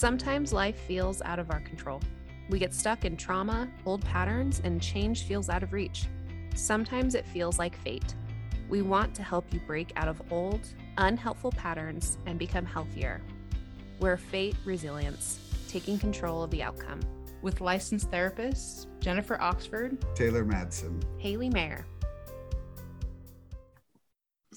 Sometimes life feels out of our control. We get stuck in trauma, old patterns, and change feels out of reach. Sometimes it feels like fate. We want to help you break out of old, unhelpful patterns and become healthier. We're Fate Resilience, taking control of the outcome. with licensed therapists Jennifer Oxford. Taylor Madsen. Haley Mayer.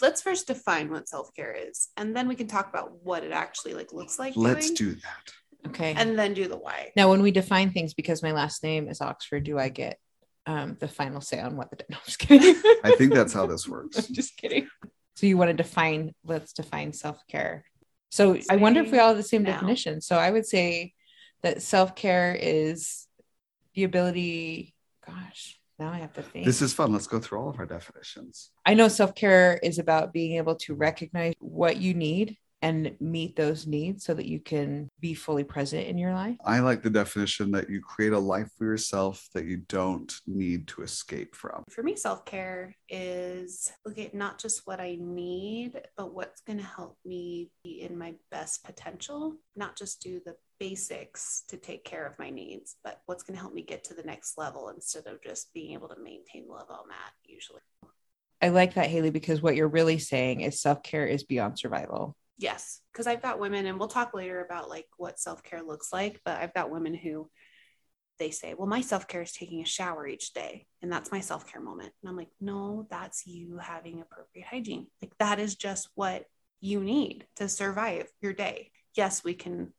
Let's first define what self-care is and then we can talk about what it actually like looks like Let's doing, do that. Okay. and then do the why now, when we define things, because my last name is Oxford, do I get um, the final say on what the? No, I'm just kidding. I think that's how this works. I'm just kidding. So you want to define? Let's define self care. So I wonder if we all have the same Now. definition. So I would say that self care is the ability. Gosh, now I have to think. This is fun. Let's go through all of our definitions. I know self care is about being able to recognize what you need and meet those needs so that you can be fully present in your life. I like the definition that you create a life for yourself that you don't need to escape from. for me self-care is look at not just what i need but what's going to help me be in my best potential not just do the basics to take care of my needs but what's going to help me get to the next level instead of just being able to maintain the level i'm at usually I like that, Haley, because what you're really saying is self care is beyond survival. Yes, because I've got women, and we'll talk later about like what self care looks like. But I've got women who they say, "Well, my self care is taking a shower each day, and that's my self care moment." And I'm like, "No, that's you having appropriate hygiene. Like that is just what you need to survive your day. Yes, we can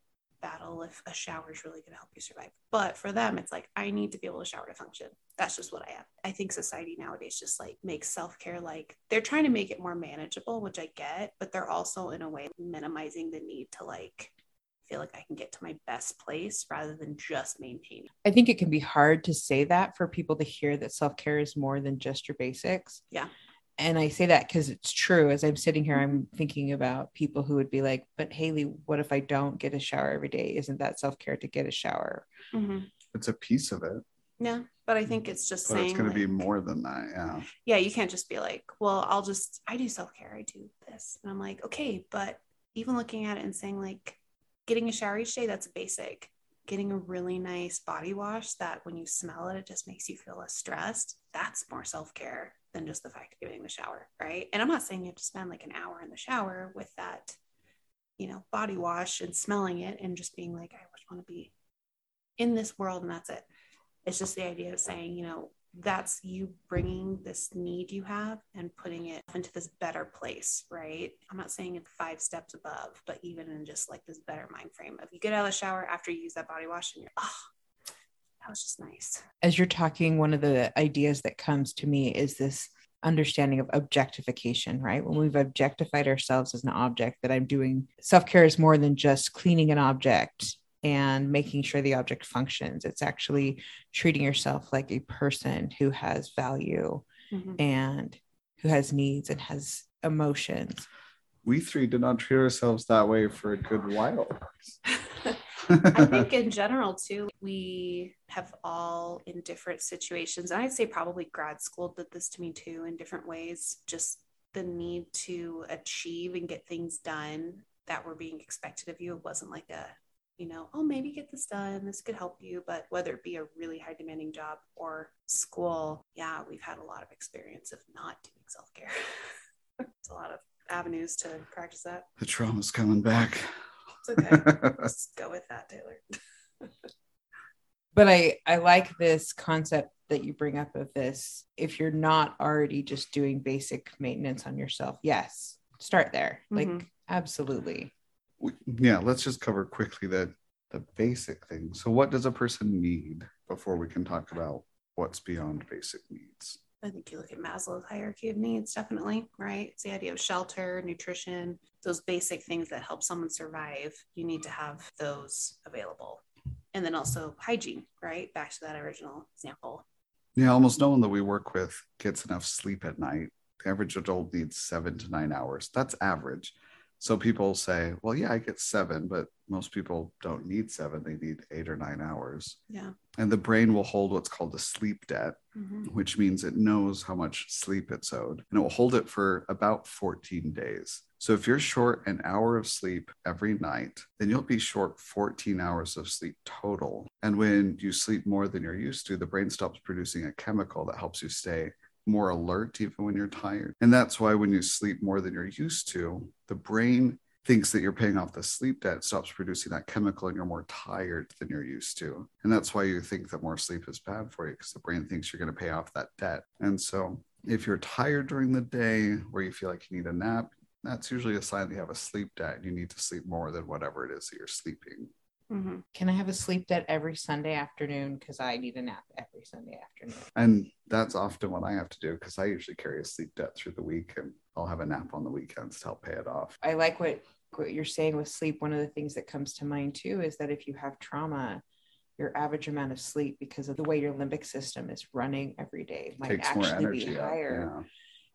battle if a shower is really going to help you survive, but for them, it's like I need to be able to shower to function. That's just what I am. I think society nowadays just like makes self care like they're trying to make it more manageable, which I get, but they're also in a way minimizing the need to like feel like I can get to my best place rather than just maintain. I think it can be hard to say that for people to hear that self care is more than just your basics. Yeah. And I say that because it's true. As I'm sitting here, I'm thinking about people who would be like, but Haley, what if I don't get a shower every day? Isn't that self care to get a shower? Mm-hmm. It's a piece of it, Yeah, but I mm. think it's just but saying it's going to be more than that. Yeah. yeah, you can't just be like, well, I'll just, I do self care, I do this. And I'm like, okay, but even looking at it and saying, like, getting a shower each day, that's basic. Getting a really nice body wash that when you smell it, it just makes you feel less stressed. That's more self care than just the fact of getting the shower, right? And I'm not saying you have to spend like an hour in the shower with that, you know, body wash and smelling it and just being like, I just want to be in this world and that's it. It's just the idea of saying, you know, that's you bringing this need you have and putting it into this better place, right? I'm not saying it's five steps above, but even in just like this better mind frame of you get out of the shower after you use that body wash and you're, oh, that was just nice. As you're talking, one of the ideas that comes to me is this understanding of objectification, right? When we've objectified ourselves as an object, that I'm doing self care is more than just cleaning an object and making sure the object functions. It's actually treating yourself like a person who has value Mhm. and who has needs and has emotions. We three did not treat ourselves that way for a good while. I think in general too, we have all in different situations. And I'd say probably grad school did this to me too in different ways. Just the need to achieve and get things done that were being expected of you. It wasn't like a, you know, oh, maybe get this done. This could help you. But whether it be a really high demanding job or school, yeah, we've had a lot of experience of not doing self care. it's a lot of avenues to practice that. the trauma's coming back. It's okay. Let's go with that, Taylor. but I I like this concept that you bring up of this. If you're not already just doing basic maintenance on yourself, yes, start there. Like Mhm. absolutely. Yeah, let's just cover quickly the the basic things. So, what does a person need before we can talk about what's beyond basic needs? I think you look at Maslow's hierarchy of needs, definitely, right? It's the idea of shelter, nutrition, those basic things that help someone survive. You need to have those available. And then also hygiene, right? Back to that original example. Yeah, almost no one that we work with gets enough sleep at night. The average adult needs seven to nine hours. That's average. So people say, well, yeah, I get seven, but most people don't need seven. They need eight or nine hours. Yeah. And the brain will hold what's called a sleep debt, Mhm. which means it knows how much sleep it's owed and it will hold it for about 14 days. So if you're short an hour of sleep every night, then you'll be short 14 hours of sleep total. And when you sleep more than you're used to, the brain stops producing a chemical that helps you stay more alert even when you're tired. And that's why when you sleep more than you're used to, the brain thinks that you're paying off the sleep debt, stops producing that chemical, and you're more tired than you're used to. And that's why you think that more sleep is bad for you because the brain thinks you're going to pay off that debt. And so if you're tired during the day where you feel like you need a nap, that's usually a sign that you have a sleep debt and you need to sleep more than whatever it is that you're sleeping. Mhm. Can I have a sleep debt every Sunday afternoon? Because I need a nap every Sunday afternoon. And that's often what I have to do because I usually carry a sleep debt through the week and I'll have a nap on the weekends to help pay it off. I like what, what you're saying with sleep. One of the things that comes to mind too is that if you have trauma, your average amount of sleep, because of the way your limbic system is running every day, might Takes actually be energy out. higher. Yeah.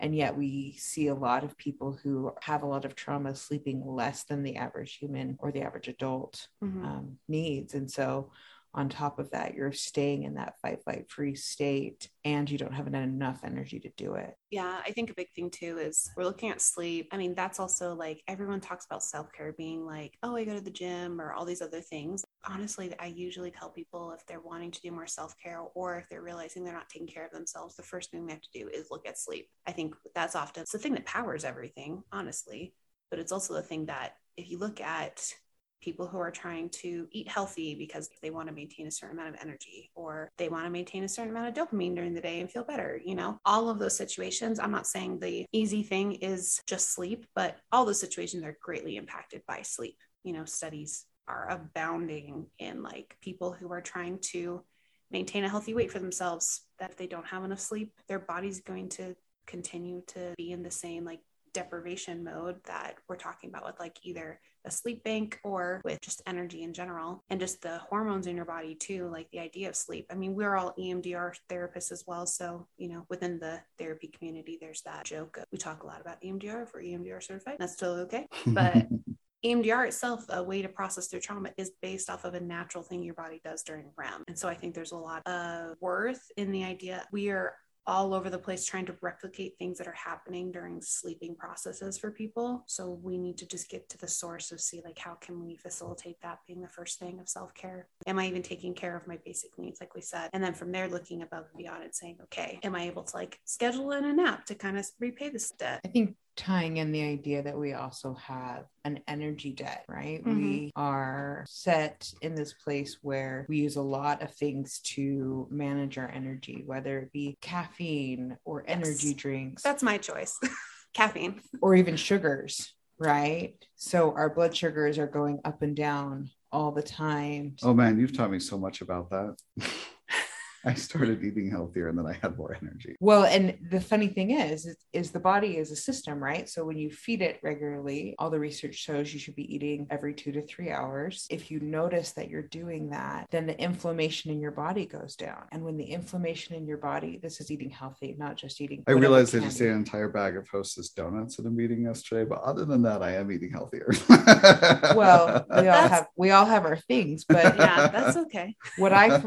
And yet we see a lot of people who have a lot of trauma sleeping less than the average human or the average adult Mhm. um, needs. And so, on top of that, you're staying in that fight, fight, free state, and you don't have enough energy to do it. Yeah, I think a big thing too is we're looking at sleep. I mean, that's also like everyone talks about self care being like, oh, I go to the gym or all these other things. Honestly, I usually tell people if they're wanting to do more self care or if they're realizing they're not taking care of themselves, the first thing they have to do is look at sleep. I think that's often the thing that powers everything, honestly, but it's also the thing that if you look at people who are trying to eat healthy because they want to maintain a certain amount of energy or they want to maintain a certain amount of dopamine during the day and feel better. You know, all of those situations, I'm not saying the easy thing is just sleep, but all those situations are greatly impacted by sleep. You know, studies are abounding in like people who are trying to maintain a healthy weight for themselves that if they don't have enough sleep, their body's going to continue to be in the same like deprivation mode that we're talking about with like either a sleep bank or with just energy in general and just the hormones in your body too like the idea of sleep. I mean we're all emdr therapists as well. So you know within the therapy community there's that joke of, we talk a lot about emdr if we're emdr certified that's totally okay. But EMDR itself, a way to process through trauma, is based off of a natural thing your body does during REM. And so I think there's a lot of worth in the idea. We are all over the place trying to replicate things that are happening during sleeping processes for people. So we need to just get to the source of see like how can we facilitate that being the first thing of self-care. Am I even taking care of my basic needs like we said? And then from there looking above and beyond and saying, okay, am I able to like schedule in a nap to kind of repay this debt? I think tying in the idea that we also have an energy debt, right? Mhm. We are set in this place where we use a lot of things to manage our energy, whether it be caffeine or energy Yes. drinks That's my choice. Caffeine. or even sugars, right? So our blood sugars are going up and down all the time. Oh man, you've taught me so much about that. I started eating healthier and then I had more energy. Well, and the funny thing is, is, is the body is a system, right? So when you feed it regularly, all the research shows you should be eating every two to three hours. If you notice that you're doing that, then the inflammation in your body goes down. And when the inflammation in your body, this is eating healthy, not just eating. I whatever realized I candy. just ate an entire bag of Hostess donuts at a meeting yesterday, but other than that, I am eating healthier. Well, we all That's- have we all have our things, but Yeah, that's okay. what I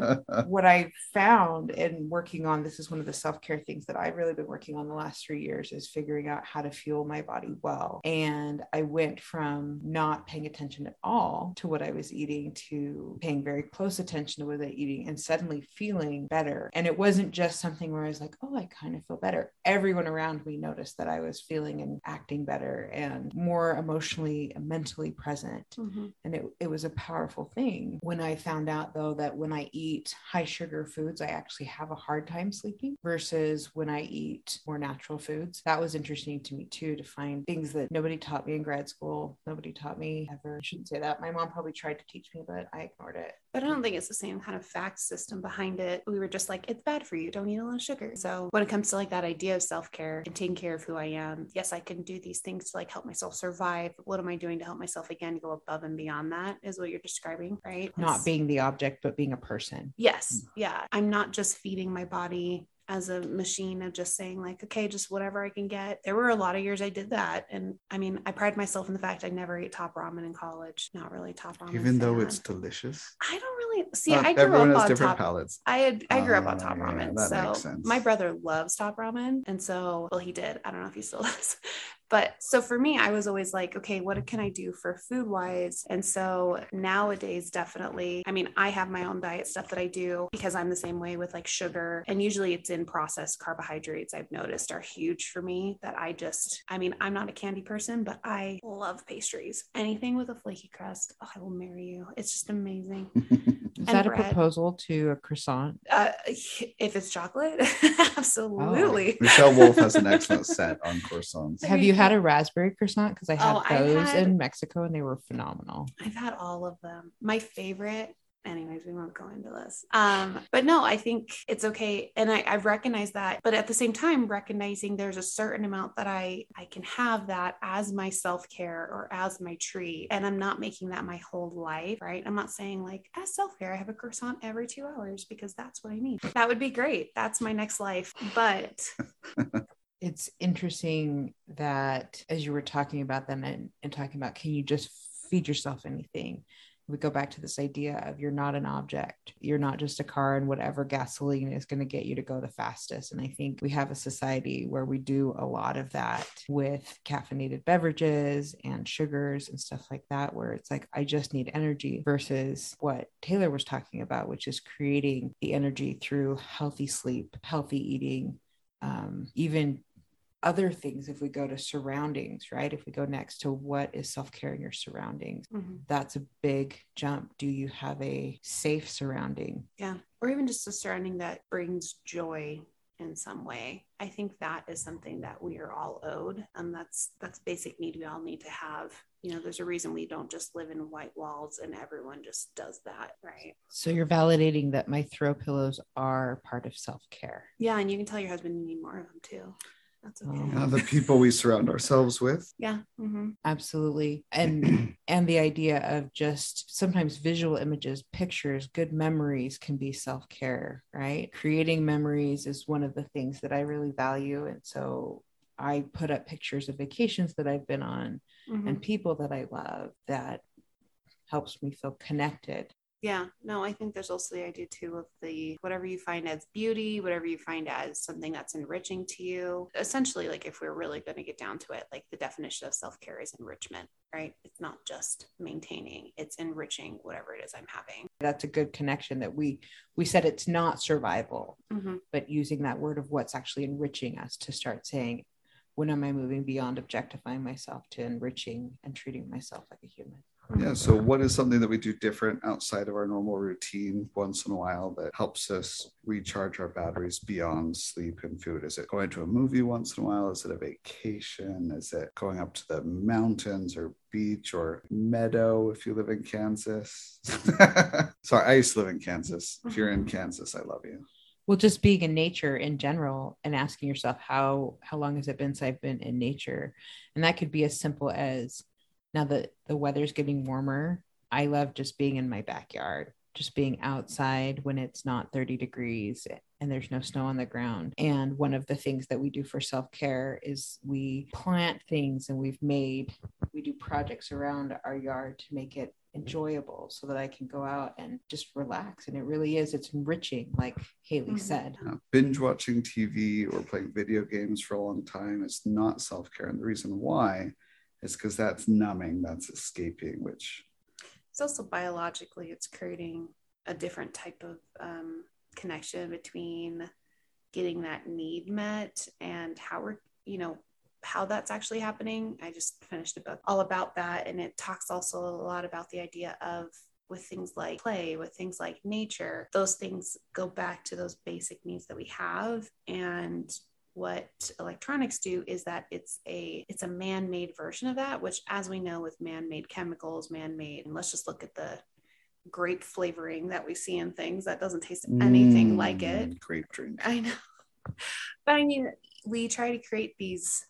what I found in working on this is one of the self care things that I've really been working on the last three years is figuring out how to fuel my body well. And I went from not paying attention at all to what I was eating to paying very close attention to what I was eating and suddenly feeling better. And it wasn't just something where I was like, oh, I kind of feel better. Everyone around me noticed that I was feeling and acting better and more emotionally and mentally present Mhm. and it, it was a powerful thing when i found out though that when i eat high sugar i actually have a hard time sleeping versus when i eat more natural foods. That was interesting to me too to find things that nobody taught me in grad school nobody taught me ever. I shouldn't say that. My mom probably tried to teach me but i ignored it But I don't think it's the same kind of fact system behind it. We were just like, it's bad for you. Don't eat a lot of sugar. So when it comes to like that idea of self care and taking care of who I am, yes, I can do these things to like help myself survive. What am I doing to help myself again go above and beyond that? Is what you're describing, right? not It's- being the object but being a person Yes. Mm. Yeah. I'm not just feeding my body as a machine of just saying, like, okay, just whatever I can get. There were a lot of years I did that. And I mean, I pride myself in the fact I never ate top ramen in college. Not really top ramen. Even though fan. it's delicious. I don't really see. Uh, I grew everyone up has on different top. palates. I had I grew up on top yeah, ramen. so sense. my brother loves top ramen. And so well he did. I don't know if he still does. But so for me, I was always like, okay, what can I do for food wise? And so nowadays, definitely, I mean, I have my own diet stuff that I do because I'm the same way with like sugar. And usually it's in processed carbohydrates, I've noticed are huge for me that I just, I mean, I'm not a candy person, but I love pastries. Anything with a flaky crust, oh, I will marry you. It's just amazing. Is And that a proposal to a croissant? Uh, if it's chocolate, absolutely. Michelle Wolf has an excellent set on croissants. Have you you had a raspberry croissant? Because I had Oh, I've those had- in Mexico and they were phenomenal. I've had all of them. My favorite, anyways, we won't go into this. Um, but no, I think it's okay. And I, I've recognized that, but at the same time, recognizing there's a certain amount that I I can have that as my self-care or as my treat. And I'm not making that my whole life, right? I'm not saying like as self-care, I have a croissant every two hours because that's what I need. That would be great. That's my next life. But It's interesting that as you were talking about them and, and talking about can you just feed yourself anything? We go back to this idea of you're not an object. You're not just a car and whatever gasoline is going to get you to go the fastest. And I think we have a society where we do a lot of that with caffeinated beverages and sugars and stuff like that, where it's like, I just need energy versus what Taylor was talking about, which is creating the energy through healthy sleep, healthy eating, um, even other things if we go to surroundings right if we go next to what is self-care in your surroundings mhm, that's a big jump do you have a safe surrounding yeah, or even just a surrounding that brings joy in some way. I think that is something that we are all owed. And that's that's basic need we all need to have. You know, there's a reason we don't just live in white walls and everyone just does that, right? so you're validating that my throw pillows are part of self-care Yeah, and you can tell your husband you need more of them too. That's okay. Um, Yeah, the people we surround ourselves with. yeah. hmm absolutely and and the idea of just sometimes visual images pictures good memories can be self-care right creating memories is one of the things that i really value and so i put up pictures of vacations that i've been on hmm and people that i love that helps me feel connected Yeah, no, I think there's also the idea too of the whatever you find as beauty, whatever you find as something that's enriching to you. Essentially, like if we're really going to get down to it, like the definition of self care is enrichment, right? It's not just maintaining, it's enriching whatever it is I'm having. that's a good connection that we we said it's not survival Mhm. but using that word of what's actually enriching us to start saying when am i moving beyond objectifying myself to enriching and treating myself like a human Yeah. So, what is something that we do different outside of our normal routine once in a while that helps us recharge our batteries beyond sleep and food? Is it going to a movie once in a while? Is it a vacation? Is it going up to the mountains or beach or meadow if you live in Kansas? Sorry, I used to live in Kansas. If you're in mm-hmm. Kansas, I love you. well just being in nature in general and asking yourself how how long has it been since i've been in nature and that could be as simple as now that the weather's getting warmer i love just being in my backyard just being outside when it's not 30 degrees and there's no snow on the ground and one of the things that we do for self-care is we plant things and we've made we do projects around our yard to make it enjoyable so that I can go out and just relax. And it really is, it's enriching, like Haley Mhm. said. Uh, binge watching TV or playing video games for a long time is not self care. And the reason why is because that's numbing, that's escaping, which It's also biologically, it's creating a different type of um, connection between getting that need met and how we're, you know, how that's actually happening. I just finished a book all about that. And it talks also a lot about the idea of with things like play, with things like nature, those things go back to those basic needs that we have. And what electronics do is that it's a it's a man-made version of that which as we know with man-made chemicals man-made and let's just look at the grape flavoring that we see in things that doesn't taste anything like it Mm, Grape drink. I know. But I mean, we try to create these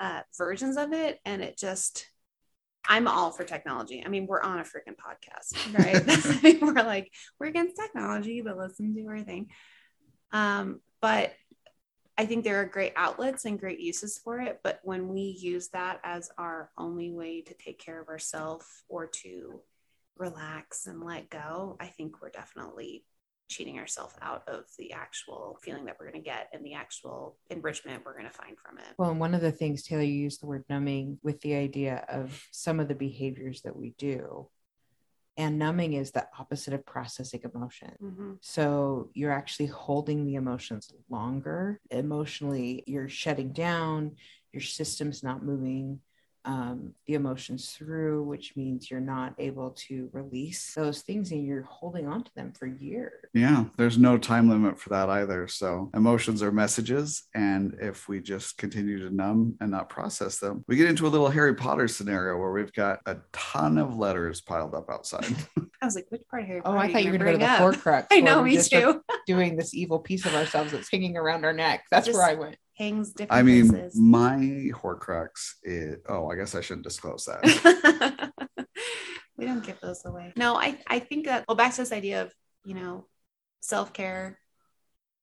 uh, versions of it, and it just, I'm all for technology. I mean, we're on a freaking podcast, right? We're like, we're against technology, but listen to our thing. Um, but I think there are great outlets and great uses for it. But when we use that as our only way to take care of ourselves or to relax and let go, I think we're definitely cheating ourselves out of the actual feeling that we're going to get and the actual enrichment we're going to find from it. Well, and one of the things, Taylor, you used the word numbing with the idea of some of the behaviors that we do. And numbing is the opposite of processing emotion. Mhm. So you're actually holding the emotions longer. Emotionally, you're shutting down, your system's not moving um, the emotions through, which means you're not able to release those things and you're holding on to them for years. Yeah, there's no time limit for that either. So emotions are messages. And if we just continue to numb and not process them, we get into a little Harry Potter scenario where we've got a ton of letters piled up outside. I was like, which part of Harry Oh, I thought you were gonna go to the up? Horcrux. I know, we me too. Doing this evil piece of ourselves that's hanging around our neck. That's Just- where I went. Hangs different I mean, places. my Horcrux is, oh, I guess I shouldn't disclose that. we don't give those away. No, I, I think that well back to this idea of, you know, self-care,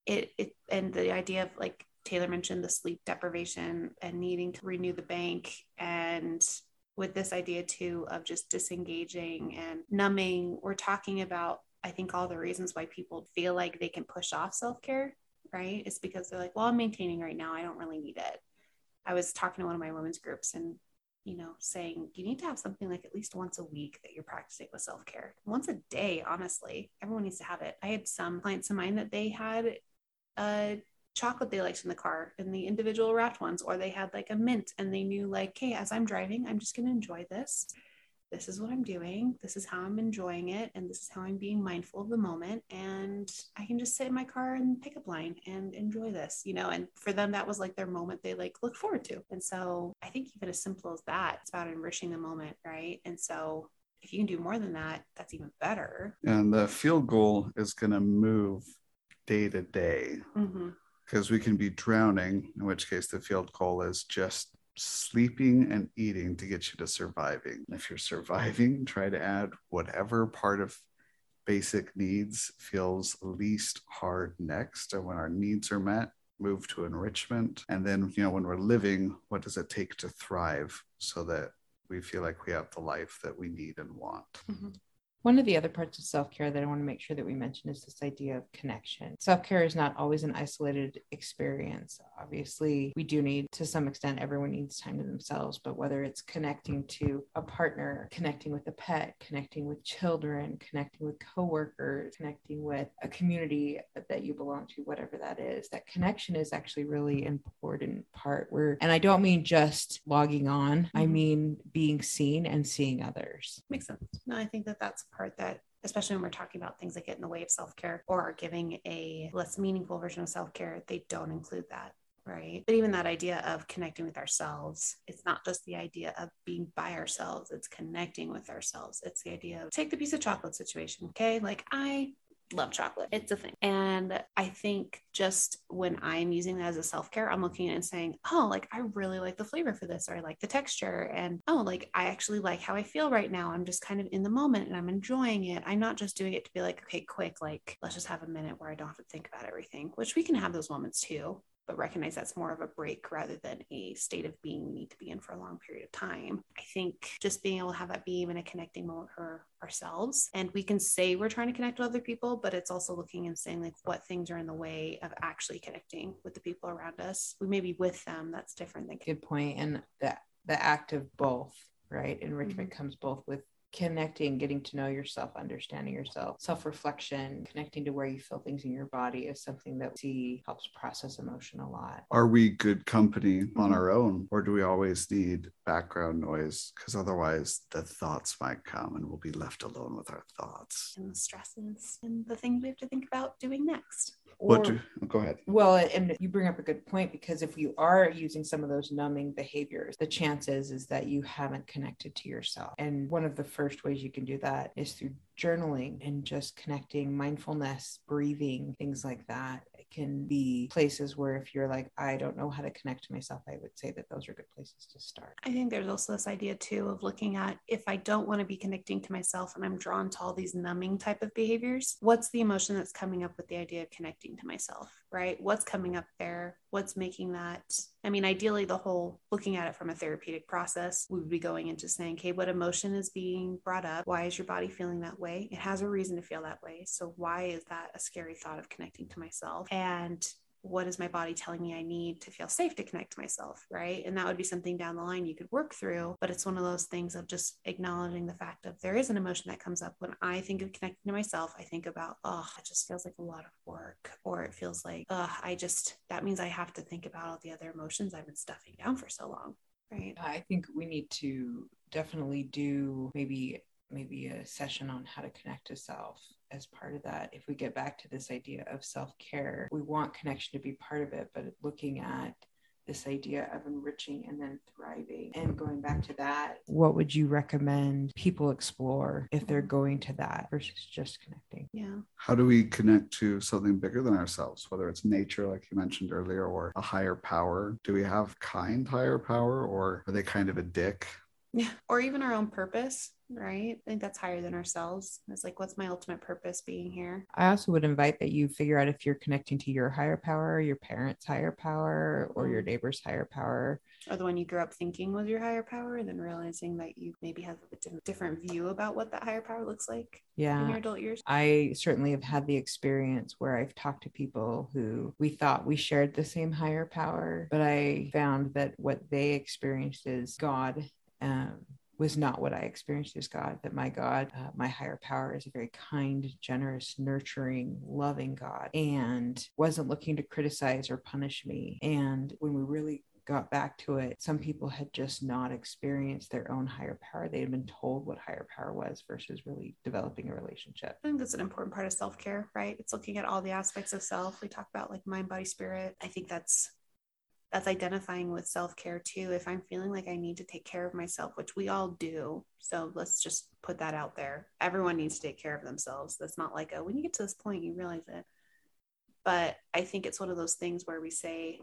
it it and the idea of like Taylor mentioned the sleep deprivation and needing to renew the bank and with this idea too of just disengaging and numbing, we're talking about I think all the reasons why people feel like they can push off self-care, right? It's because they're like, well, I'm maintaining right now. I don't really need it. I was talking to one of my women's groups and you know, saying you need to have something like at least once a week that you're practicing with self care. Once a day, honestly, everyone needs to have it. I had some clients of mine that they had a chocolate they liked in the car and the individual wrapped ones, or they had like a mint and they knew, like, hey, as I'm driving, I'm just going to enjoy this. This is what I'm doing. This is how I'm enjoying it. And this is how I'm being mindful of the moment. And I can just sit in my car and pick up line and enjoy this, you know. And for them, that was like their moment they like look forward to. And so I think even as simple as that, it's about enriching the moment, right? And so if you can do more than that, that's even better. and the field goal is going to move day to day Mm-hmm. because we can be drowning, in which case the field goal is just sleeping and eating to get you to surviving. If you're surviving, try to add whatever part of basic needs feels least hard next. And when our needs are met, move to enrichment. And then, you know, when we're living, what does it take to thrive so that we feel like we have the life that we need and want? Mm-hmm. One of the other parts of self care that I want to make sure that we mention is this idea of connection. Self care is not always an isolated experience. Obviously, we do need, to some extent, everyone needs time to themselves, but whether it's connecting to a partner, connecting with a pet, connecting with children, connecting with coworkers, connecting with a community that you belong to, whatever that is, that connection is actually really important part where, and I don't mean just logging on, I Mhm. mean being seen and seeing others. Makes sense. No, I think that that's part that, especially when we're talking about things that get in the way of self care or are giving a less meaningful version of self care, they don't include that. Right. But even that idea of connecting with ourselves, it's not just the idea of being by ourselves, it's connecting with ourselves. It's the idea of take the piece of chocolate situation. Okay. Like I love chocolate. It's a thing. And I think just when I'm using that as a self care, I'm looking at and saying, oh, like I really like the flavor for this, or I like the texture. And oh, like I actually like how I feel right now. I'm just kind of in the moment and I'm enjoying it. I'm not just doing it to be like, okay, quick, like let's just have a minute where I don't have to think about everything, which we can have those moments too. But recognize that's more of a break rather than a state of being we need to be in for a long period of time. I think just being able to have that be even a connecting moment for ourselves. And we can say we're trying to connect with other people, but it's also looking and saying like what things are in the way of actually connecting with the people around us. We may be with them. That's different than good point and the the act of both right enrichment mm-hmm. comes both with connecting getting to know yourself understanding yourself self-reflection connecting to where you feel things in your body is something that we helps process emotion a lot Are we good company on Mhm. our own, or do we always need background noise? Because otherwise, the thoughts might come and we'll be left alone with our thoughts. and the stresses and the things we have to think about doing next. What Or- do, go ahead. Well, and you bring up a good point because if you are using some of those numbing behaviors, the chances is that you haven't connected to yourself. And one of the first ways you can do that is through journaling and just connecting mindfulness, breathing, things like that. Can be places where if you're like, I don't know how to connect to myself, I would say that those are good places to start. I think there's also this idea too of looking at if I don't want to be connecting to myself and I'm drawn to all these numbing type of behaviors, what's the emotion that's coming up with the idea of connecting to myself? Right? What's coming up there? What's making that? I mean, ideally, the whole looking at it from a therapeutic process, we would be going into saying, okay, what emotion is being brought up? Why is your body feeling that way? It has a reason to feel that way. So, why is that a scary thought of connecting to myself? And what is my body telling me I need to feel safe to connect to myself, right? And that would be something down the line you could work through. But it's one of those things of just acknowledging the fact of there is an emotion that comes up when I think of connecting to myself. I think about, oh, it just feels like a lot of work, or it feels like, oh, I just, that means I have to think about all the other emotions I've been stuffing down for so long, right? I think we need to definitely do maybe maybe a session on how to connect to self as part of that if we get back to this idea of self-care we want connection to be part of it but looking at this idea of enriching and then thriving. And going back to that what would you recommend people explore if they're going to that versus just connecting? Yeah. How do we connect to something bigger than ourselves whether it's nature like you mentioned earlier or a higher power? Do we have kind higher power or are they kind of a dick? Yeah. Or even our own purpose right? I think that's higher than ourselves. It's like, what's my ultimate purpose being here? I also would invite that you figure out if you're connecting to your higher power, your parents' higher power, or your mm. neighbor's higher power. Or the one you grew up thinking was your higher power, and then realizing that you maybe have a different view about what that higher power looks like yeah. in your adult years. I certainly have had the experience where I've talked to people who we thought we shared the same higher power, but I found that what they experienced is God um, was not what I experienced as God, that my God, uh, my higher power is a very kind, generous, nurturing, loving God and wasn't looking to criticize or punish me. And when we really got back to it, some people had just not experienced their own higher power. They had been told what higher power was versus really developing a relationship. I think that's an important part of self care, right? It's looking at all the aspects of self. We talk about like mind, body, spirit. I think that's that's identifying with self care too. If I'm feeling like I need to take care of myself, which we all do. So let's just put that out there. Everyone needs to take care of themselves. That's not like, oh, when you get to this point, you realize it. But I think it's one of those things where we say,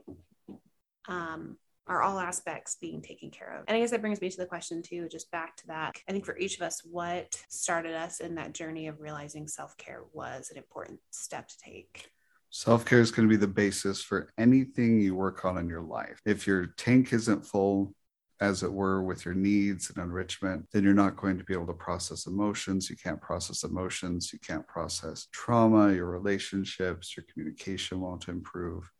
um, are all aspects being taken care of? And I guess that brings me to the question too, just back to that. I think for each of us, what started us in that journey of realizing self care was an important step to take? Self care is going to be the basis for anything you work on in your life. If your tank isn't full, as it were, with your needs and enrichment, then you're not going to be able to process emotions. You can't process emotions. You can't process trauma. Your relationships, your communication won't improve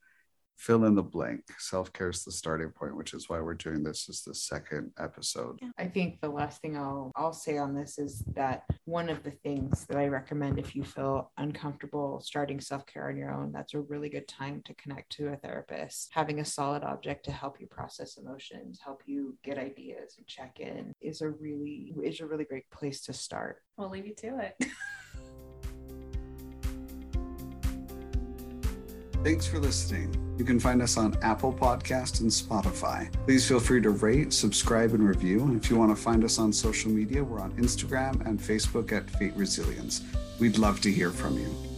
fill in the blank. Self care is the starting point, which is why we're doing this as the second episode. I think the last thing I'll I'll say on this is that one of the things that I recommend if you feel uncomfortable starting self care on your own, that's a really good time to connect to a therapist. Having a solid object to help you process emotions, help you get ideas and check in is a really is a really great place to start. We'll leave you to it. Thanks for listening. You can find us on Apple Podcast and Spotify. Please feel free to rate, subscribe, and review. If you want to find us on social media, we're on Instagram and Facebook at Fate Resilience. We'd love to hear from you.